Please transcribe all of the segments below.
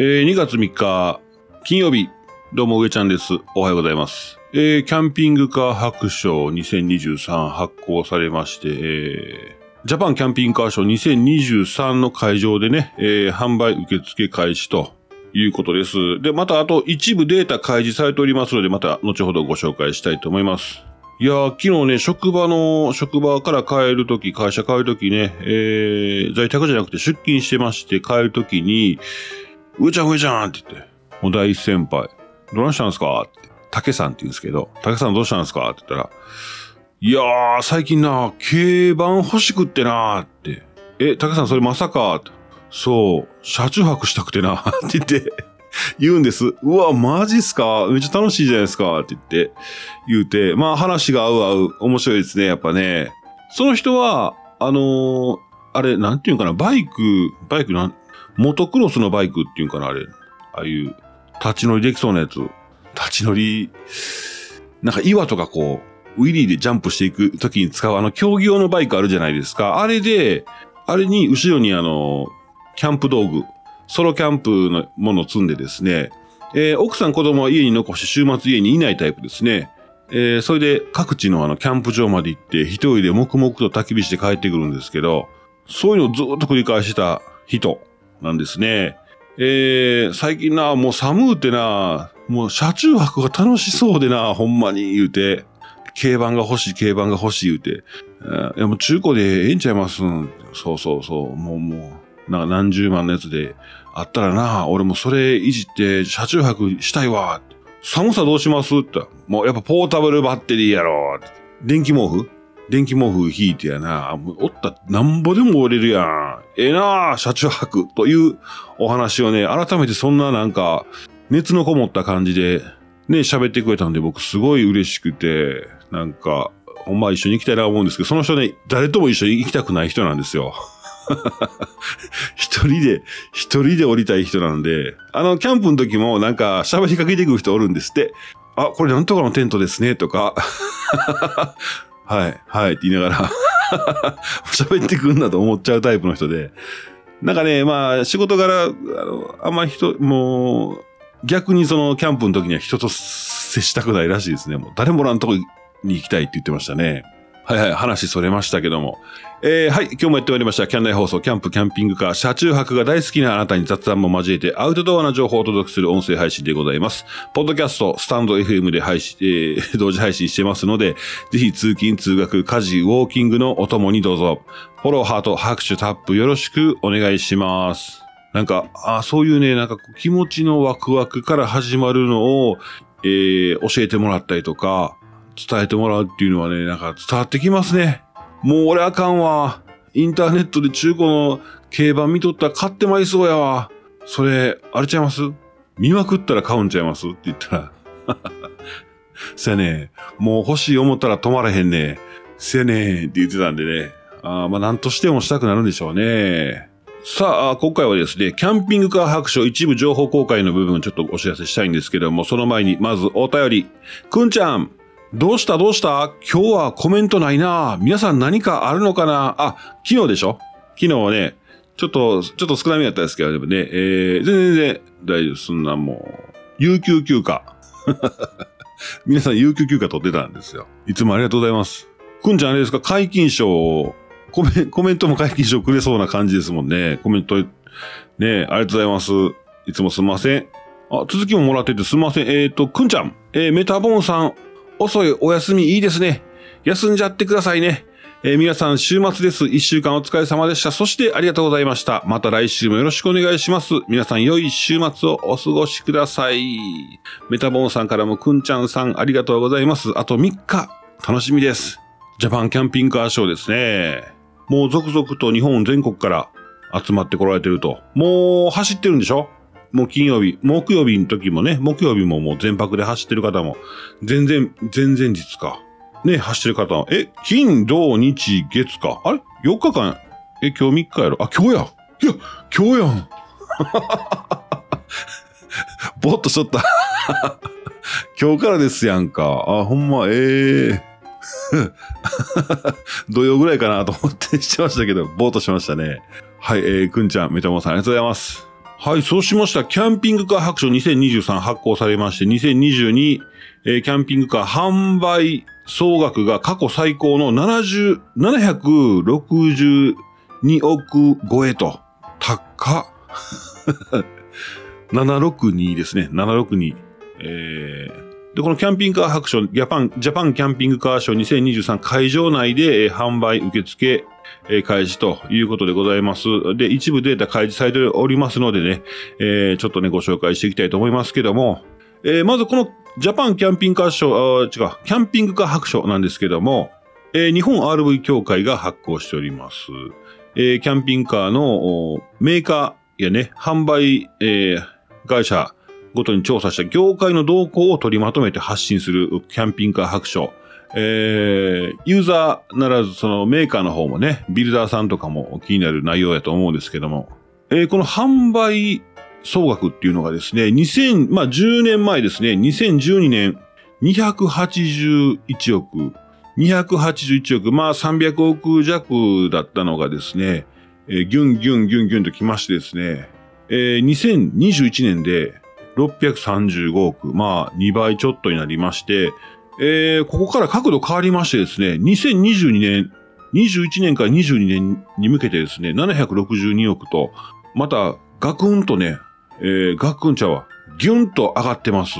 えー、2月3日、金曜日、どうも上ちゃんです。おはようございます。えー、キャンピングカー白書2023発行されまして、えー、ジャパンキャンピングカーショー2023の会場でね、えー、販売受付開始ということです。で、またあと一部データ開示されておりますので、また後ほどご紹介したいと思います。いやー、昨日ね、職場の、職場から帰るとき、会社帰るときね、えー、在宅じゃなくて出勤してまして、帰るときに、上ちゃん上ちゃんって言って、もう大先輩、どないしたんですか？って、竹さんって言うんですけど、竹さんどうしたんですか？って言ったら、いやー、最近な、軽バン欲しくってなー。って、え、竹さんそれまさか？って、そう、車中泊したくてなー。って言って。言うんです。うわ、マジっすか？めっちゃ楽しいじゃないですか？って言って、言うて、まあ話が合う合う、面白いですね、やっぱね。その人は、あのー、あれ、なんていうかな、バイク、バイクなん、モトクロスのバイクっていうんかな、あれ。ああいう、立ち乗りできそうなやつ。立ち乗り、なんか岩とかこう、ウィリーでジャンプしていくときに使うあの競技用のバイクあるじゃないですか。あれで、あれに後ろにあの、キャンプ道具、ソロキャンプのものを積んでですね、えー、奥さん子供は家に残して週末家にいないタイプですね。えー、それで各地のあのキャンプ場まで行って一人で黙々と焚き火して帰ってくるんですけど、そういうのをずっと繰り返した人なんですね。えー、最近な、もう寒うてな、もう車中泊が楽しそうでな、ほんまに言うて、軽バンが欲しい、軽バンが欲しい言うて、いやもう中古でええんちゃいますん。そうそうそう、もうもう、なんか何十万のやつであったらな、俺もそれいじって車中泊したいわ。寒さどうしますって。もうやっぱポータブルバッテリーやろ。電気毛布電気毛布引いてやな。おったなんぼでも折れるやん。ええな車中泊というお話をね、改めてそんななんか、熱のこもった感じで、ね、喋ってくれたんで僕すごい嬉しくて、なんか、ほんま一緒に行きたいな思うんですけど、その人ね、誰とも一緒に行きたくない人なんですよ。一人で、一人で降りたい人なんで、あの、キャンプの時もなんか喋りかけてくる人おるんですって。あ、これなんとかのテントですね、とか。はい、はいって言いながら 喋ってくんなと思っちゃうタイプの人で。なんかね、まあ、仕事柄、あの、あんまり人、もう、逆にそのキャンプの時には人と接したくないらしいですね。もう誰もらんとこに行きたいって言ってましたね。はいはい、話それましたけども。えー、はい、今日もやってまいりました。キャンナイ放送、キャンプ、キャンピングカー、車中泊が大好きなあなたに雑談も交えて、アウトドアな情報をお届けする音声配信でございます。ポッドキャスト、スタンド FM で配信、えー、同時配信してますので、ぜひ通勤、通学、家事、ウォーキングのお供にどうぞ。フォロー、ハート、拍手、タップよろしくお願いします。なんか、あそういうね、なんか気持ちのワクワクから始まるのを、えー、教えてもらったりとか、伝えてもらうっていうのはね、なんか伝わってきますね。もう俺あかんわ。インターネットで中古の競馬見とったら買ってまいそうやわ。それ、あれちゃいます？見まくったら買うんちゃいます？って言ったら。せやねもう欲しい思ったら止まらへんねせやねって言ってたんでね。あまあ、なんとしてもしたくなるんでしょうね。さあ、今回はですね、キャンピングカー白書一部情報公開の部分をちょっとお知らせしたいんですけども、その前に、まずお便り。くんちゃん、どうした？どうした？今日はコメントないな皆さん何かあるのかな？あ、昨日でしょ？昨日はね、ちょっと、ちょっと少なめだったですけどね、えー、全然全然大丈夫。そんなもう、有給休暇。皆さん有給休暇取ってたんですよ。いつもありがとうございます。くんちゃんあれですか？解禁賞、コメコメントも解禁賞くれそうな感じですもんね。コメント、ね、ありがとうございます。いつもすみません。あ、続きももらっててすみません。えっ、ー、と、くんちゃん、えー、メタボンさん、遅いお休みいいですね。休んじゃってくださいね。えー、皆さん週末です。一週間お疲れ様でした。そしてありがとうございました。また来週もよろしくお願いします。皆さん良い週末をお過ごしください。メタボンさんからもくんちゃんさんありがとうございます。あと3日楽しみです。ジャパンキャンピングカーショーですね。もう続々と日本全国から集まってこられてると。もう走ってるんでしょ？もう金曜日、木曜日の時もね、木曜日ももう全泊で走ってる方も、全然、前々日か。ね、走ってる方え、金、土、日、月か。あれ ?4 日間？え、今日3日やろ？あ、今日や。いや、今日やん。ぼっとしとった。今日からですやんか。あ、ほんま、ええー、土曜ぐらいかなと思ってしてましたけど、ぼーっとしましたね。はい、えー、くんちゃん、めちゃもさんありがとうございます。はい、そうしました。キャンピングカー白書2023発行されまして、2022、えー、キャンピングカー販売総額が過去最高の70、762億超えと。高っ。762ですね。762。えー、で、このキャンピングカー白書、ジャパン、ジャパンキャンピングカーショー2023会場内で、販売受付、え、開示ということでございます。で、一部データ開示されておりますのでね、えー、ちょっとね、ご紹介していきたいと思いますけども、えー、まずこのジャパンキャンピングカーショー、あ違う、キャンピングカー白書なんですけども、えー、日本 RV 協会が発行しております。えー、キャンピングカーのメーカーやね、販売、えー、会社ごとに調査した業界の動向を取りまとめて発信するキャンピングカー白書。えー、ユーザーならずそのメーカーの方もね、ビルダーさんとかも気になる内容やと思うんですけども、えー、この販売総額っていうのがですね、2000、まあ10年前ですね、2012年281億、281億、まあ300億弱だったのがですね、えー、ギュンギュンギュンギュンと来ましてですね、えー、2021年で635億、まあ2倍ちょっとになりまして、えー、ここから角度変わりましてですね、2022年、21年から22年に向けてですね、762億と、またガクンとね、えー、ガクン茶はギュンと上がってます。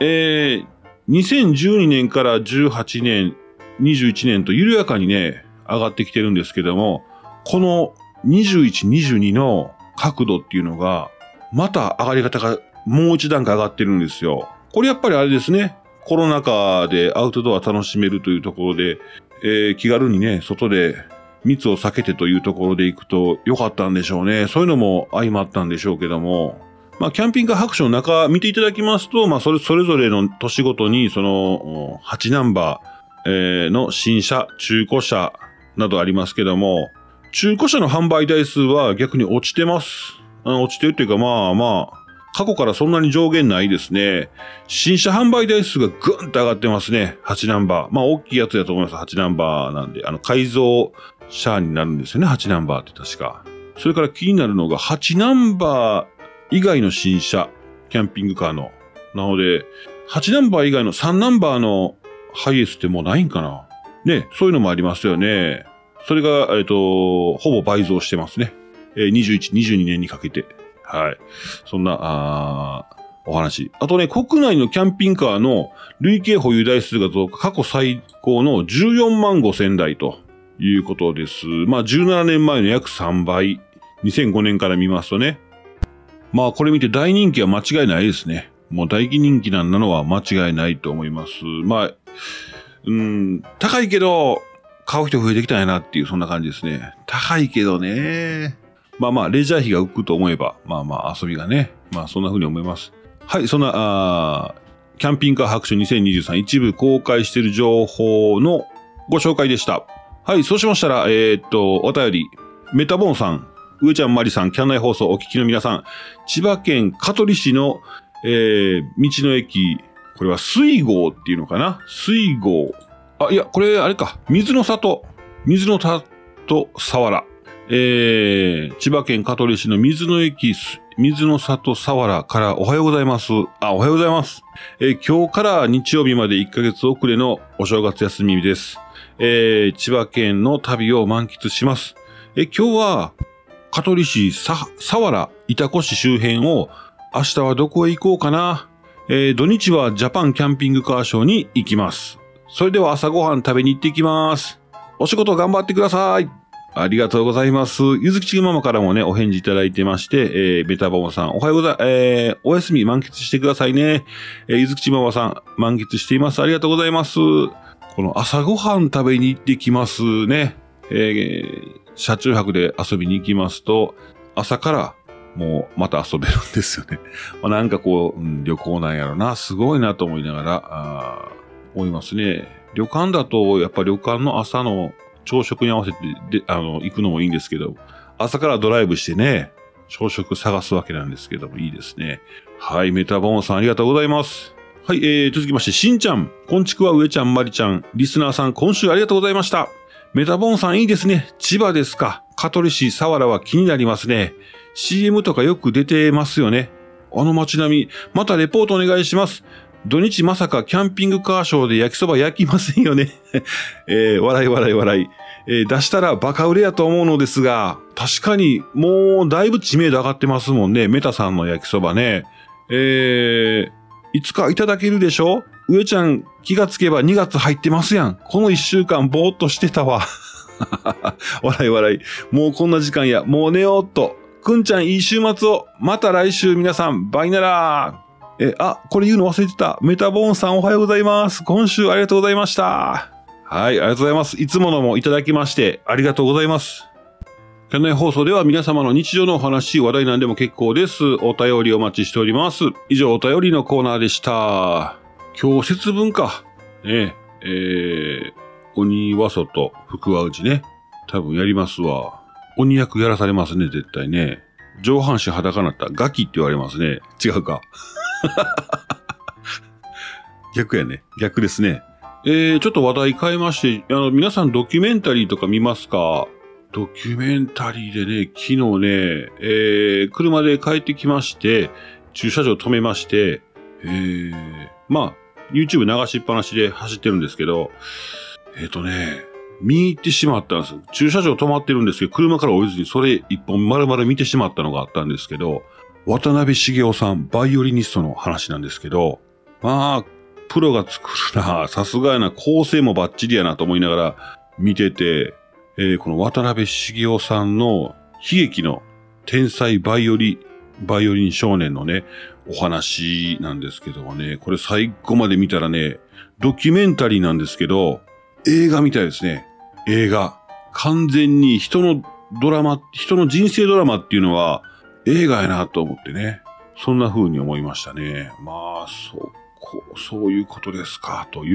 えー、2012年から18年、21年と緩やかにね、上がってきてるんですけども、この21、22の角度っていうのが、また上がり方がもう一段階上がってるんですよ。これやっぱりあれですね。コロナ禍でアウトドア楽しめるというところで、えー、気軽にね、外で密を避けてというところで行くと良かったんでしょうね。そういうのも相まったんでしょうけども。まあ、キャンピングカー白書の中見ていただきますと、まあ、それ、それぞれの年ごとに、その、8ナンバー、えー、の新車、中古車などありますけども、中古車の販売台数は逆に落ちてます。落ちてるっていうか、まあまあ、過去からそんなに上限ないですね。新車販売台数がぐんと上がってますね。8ナンバー。まあ大きいやつだと思います。8ナンバーなんで、あの改造車になるんですよね。8ナンバーって確か。それから気になるのが、8ナンバー以外の新車。キャンピングカーの。なので、8ナンバー以外の3ナンバーのハイエースってもうないんかなね、そういうのもありますよね。それが、えっ、と、ほぼ倍増してますね。えー、21、22年にかけて。はい。そんな、あお話。あとね、国内のキャンピングカーの累計保有台数が増加、過去最高の14万5千台ということです。まあ、17年前の約3倍。2005年から見ますとね。まあ、これ見て大人気は間違いないですね。もう大人気なんなのは間違いないと思います。まあ、うん、高いけど、買う人増えてきたんやなっていう、そんな感じですね。高いけどね。まあまあ、レジャー費が浮くと思えば、まあまあ、遊びがね。まあ、そんな風に思います。はい、そんな、あキャンピングカー白書2023一部公開している情報のご紹介でした。はい、そうしましたら、えー、っと、お便り、メタボンさん、上ちゃんまりさん、キャンナイ放送お聞きの皆さん、千葉県香取市の、えー、道の駅、これは水郷っていうのかな？水郷。あ、いや、これ、あれか、水の里、水の里、佐原。えー、千葉県香取市の水の駅、水の里佐原からおはようございます。あ、おはようございます。えー、今日から日曜日まで1ヶ月遅れのお正月休みです。えー、千葉県の旅を満喫します。えー、今日は、香取市佐原、板越市周辺を明日はどこへ行こうかな。えー、土日はジャパンキャンピングカーショーに行きます。それでは朝ごはん食べに行ってきます。お仕事頑張ってください。ありがとうございます。ゆずきちぐママからもね、お返事いただいてまして、えー、ベタボモさん、おはようございます。えー、お休み満喫してくださいね。えー、ゆずきちママさん、満喫しています。ありがとうございます。この朝ごはん食べに行ってきますね。えー、車中泊で遊びに行きますと、朝からもうまた遊べるんですよね。まあ、なんかこう、うん、旅行なんやろな。すごいなと思いながら、あ思いますね。旅館だと、やっぱ旅館の朝の朝食に合わせてで、あの、行くのもいいんですけど、朝からドライブしてね、朝食探すわけなんですけども、いいですね。はい、メタボーンさんありがとうございます。はい、えー、続きまして、しんちゃん、こんちくわ、上ちゃん、まりちゃん、リスナーさん、今週ありがとうございました。メタボーンさんいいですね。千葉ですか。香取市佐原は気になりますね。CM とかよく出てますよね。あの街並み、またレポートお願いします。土日まさかキャンピングカーショーで焼きそば焼きませんよね。えー、笑い笑い笑い。えー、出したらバカ売れやと思うのですが、確かにもうだいぶ知名度上がってますもんね。メタさんの焼きそばね。えー、いつかいただけるでしょ？上ちゃん気がつけば2月入ってますやん。この1週間ぼーっとしてたわ。笑い笑い。もうこんな時間や。もう寝ようっと。くんちゃんいい週末を。また来週皆さん、バイなら。え、あ、これ言うの忘れてた。メタボーンさんおはようございます。今週ありがとうございました。はい、ありがとうございます。いつものもいただきまして、ありがとうございます。県内放送では皆様の日常のお話、話題なんでも結構です。お便りお待ちしております。以上、お便りのコーナーでした。今日節分か。ねえ、ー、鬼は外、福は内ね。多分やりますわ。鬼役やらされますね、絶対ね。上半身裸なった。ガキって言われますね。違うか。逆やね。逆ですね。えー、ちょっと話題変えまして、あの、皆さんドキュメンタリーとか見ますか？ドキュメンタリーでね、昨日ね、えー、車で帰ってきまして、駐車場止めまして、えー、まあ、YouTube 流しっぱなしで走ってるんですけど、えっ、ー、とね、見に行ってしまったんです。駐車場止まってるんですけど、車から降りずにそれ一本丸々見てしまったのがあったんですけど、渡辺茂雄さん、バイオリニストの話なんですけど、まあ、プロが作るな、さすがやな、構成もバッチリやなと思いながら見てて、えー、この渡辺茂雄さんの悲劇の天才バイオリ、バイオリン少年のね、お話なんですけどもね、これ最後まで見たらね、ドキュメンタリーなんですけど、映画みたいですね。映画。完全に人のドラマ、人の人生ドラマっていうのは映画やなと思ってね。そんな風に思いましたね。まあ、そこ、そういうことですか、とい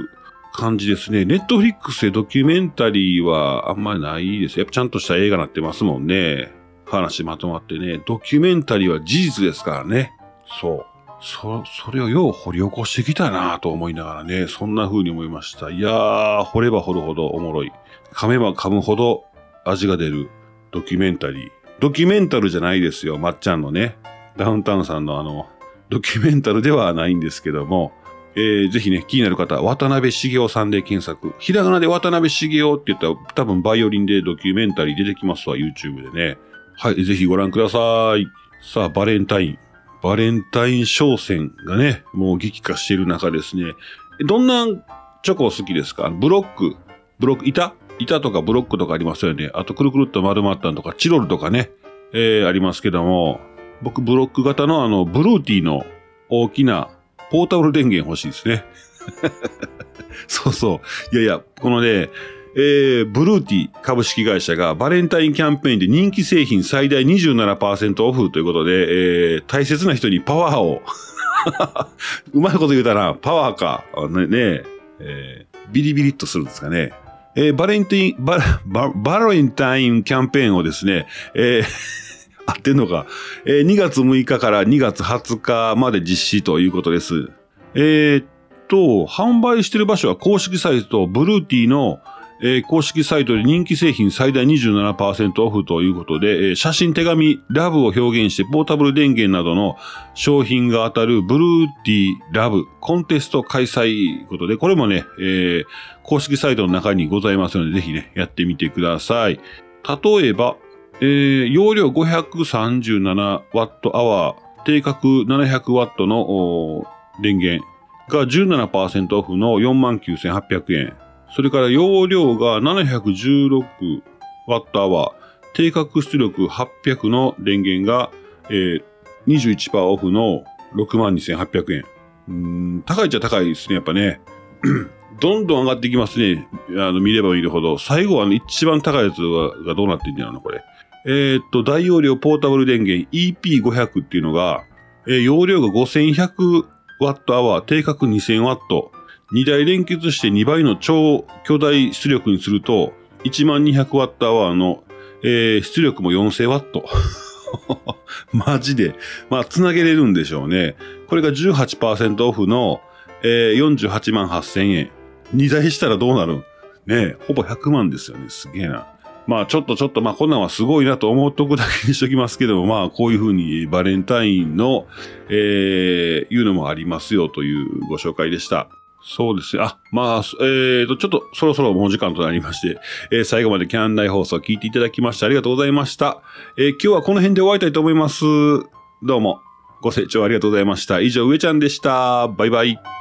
う感じですね。ネットフリックスでドキュメンタリーはあんまりないです。やっぱちゃんとした映画になってますもんね。話まとまってね。ドキュメンタリーは事実ですからね。そう。そ、それをよう掘り起こしてきたなと思いながらね、そんな風に思いました。いやー、掘れば掘るほどおもろい。噛めば噛むほど味が出るドキュメンタリー。ドキュメンタルじゃないですよ、まっちゃんのね。ダウンタウンさんのあの、ドキュメンタルではないんですけども、えー、ぜひね、気になる方、渡辺茂雄さんで検索。ひらがなで渡辺茂雄って言ったら、多分バイオリンでドキュメンタリー出てきますわ、YouTube でね。はい、ぜひご覧ください。さあ、バレンタイン。バレンタイン商戦がね、もう激化している中ですね。どんなチョコ好きですか？ブロック、ブロック、板？板とかブロックとかありますよね。あとくるくるっと丸まったのとか、チロルとかね、えー、ありますけども、僕ブロック型のあの、ブルーティーの大きなポータブル電源欲しいですね。そうそう。いやいや、このね、えー、ブルーティー株式会社がバレンタインキャンペーンで人気製品最大27%オフということで、えー、大切な人にパワーを うまいこと言うたら、パワーか。ね、ねえー、ビリビリっとするんですかね。えー、バレンティン、バ、バ、バレンタインキャンペーンをですね、えー 合ってんのか、えー、2月6日から2月20日まで実施ということです。えー、っと、販売してる場所は公式サイトブルーティーのえー、公式サイトで人気製品最大27%オフということで、えー、写真、手紙、ラブを表現してポータブル電源などの商品が当たるブルーティーラブコンテスト開催ことで、これもね、えー、公式サイトの中にございますので、ぜひね、やってみてください。例えば、えー、容量 537W アワー、定格 700W の電源が17%オフの49,800円。それから容量が 716Wh、定格出力800の電源が、えー、21%オフの62,800円。うん、高いっちゃ高いですね、やっぱね。どんどん上がっていきますね。あの、見れば見るほど。最後は、ね、一番高いやつがどうなってんだろうな、これ。えー、っと、大容量ポータブル電源 EP500 っていうのが、えー、容量が 5100Wh、定格 2000W、2台連結して2倍の超巨大出力にすると、1200Wh の、えー、出力も 4000W。マジで。まあ、つなげれるんでしょうね。これが18%オフの、えー、48万8000円。2台したらどうなるねほぼ100万ですよね。すげえな。まあちょっとちょっとまあこんなんはすごいなと思っとくだけにしときますけども、まあこういうふうにバレンタインの、えー、いうのもありますよというご紹介でした。そうですよ。あ、まあ、えーと、ちょっとそろそろもう時間となりまして、えー、最後までキャンナイ放送聞いていただきましてありがとうございました。えー、今日はこの辺で終わりたいと思います。どうも、ご清聴ありがとうございました。以上、上ちゃんでした。バイバイ。